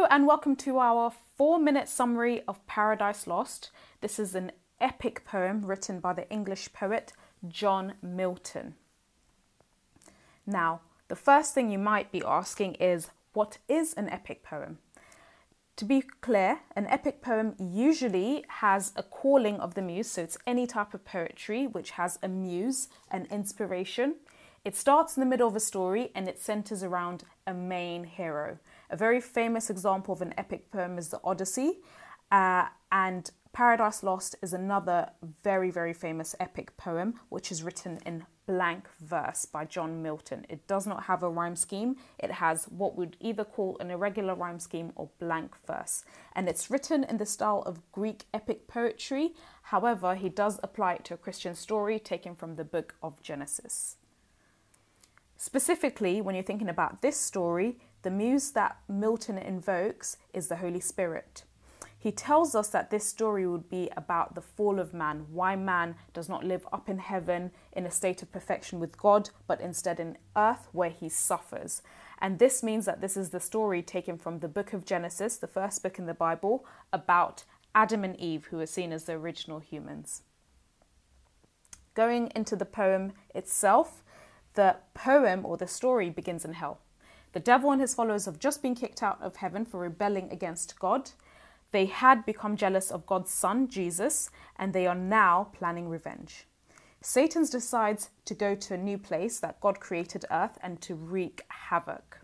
Hello, and welcome to our four minute summary of Paradise Lost. This is an epic poem written by the English poet John Milton. Now, the first thing you might be asking is what is an epic poem? To be clear, an epic poem usually has a calling of the muse, so it's any type of poetry which has a muse, an inspiration. It starts in the middle of a story and it centers around a main hero. A very famous example of an epic poem is the Odyssey, uh, and Paradise Lost is another very, very famous epic poem which is written in blank verse by John Milton. It does not have a rhyme scheme, it has what we'd either call an irregular rhyme scheme or blank verse. And it's written in the style of Greek epic poetry. However, he does apply it to a Christian story taken from the book of Genesis. Specifically, when you're thinking about this story, the muse that Milton invokes is the Holy Spirit. He tells us that this story would be about the fall of man, why man does not live up in heaven in a state of perfection with God, but instead in earth where he suffers. And this means that this is the story taken from the book of Genesis, the first book in the Bible, about Adam and Eve, who are seen as the original humans. Going into the poem itself, the poem or the story begins in hell. The devil and his followers have just been kicked out of heaven for rebelling against God. They had become jealous of God's son, Jesus, and they are now planning revenge. Satan decides to go to a new place that God created earth and to wreak havoc.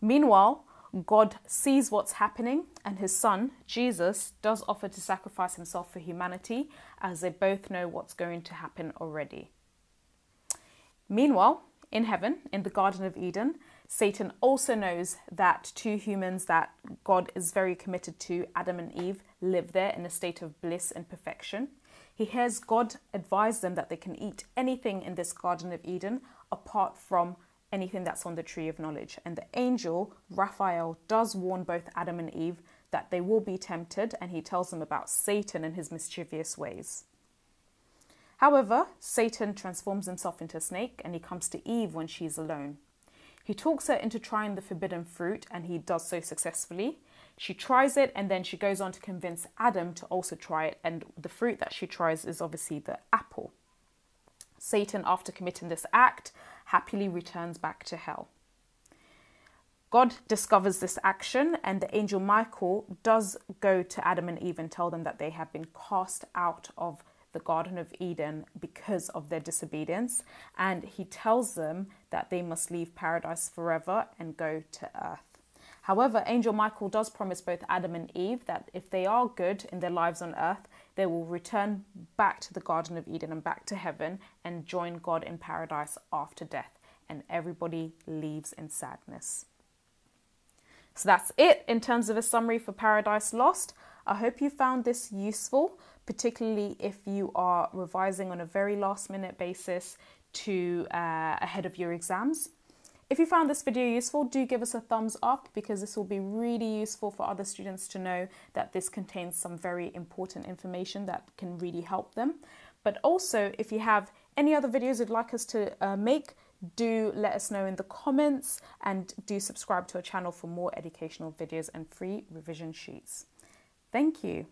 Meanwhile, God sees what's happening, and his son, Jesus, does offer to sacrifice himself for humanity, as they both know what's going to happen already. Meanwhile, in heaven, in the Garden of Eden, Satan also knows that two humans that God is very committed to, Adam and Eve, live there in a state of bliss and perfection. He hears God advise them that they can eat anything in this Garden of Eden apart from anything that's on the tree of knowledge. And the angel, Raphael, does warn both Adam and Eve that they will be tempted, and he tells them about Satan and his mischievous ways. However, Satan transforms himself into a snake and he comes to Eve when she's alone. He talks her into trying the forbidden fruit and he does so successfully. She tries it and then she goes on to convince Adam to also try it, and the fruit that she tries is obviously the apple. Satan, after committing this act, happily returns back to hell. God discovers this action, and the angel Michael does go to Adam and Eve and tell them that they have been cast out of the Garden of Eden because of their disobedience, and he tells them that they must leave paradise forever and go to earth. However, Angel Michael does promise both Adam and Eve that if they are good in their lives on earth, they will return back to the Garden of Eden and back to heaven and join God in paradise after death, and everybody leaves in sadness. So that's it in terms of a summary for Paradise Lost. I hope you found this useful particularly if you are revising on a very last minute basis to uh, ahead of your exams. If you found this video useful, do give us a thumbs up because this will be really useful for other students to know that this contains some very important information that can really help them. But also, if you have any other videos you'd like us to uh, make, do let us know in the comments and do subscribe to our channel for more educational videos and free revision sheets. Thank you.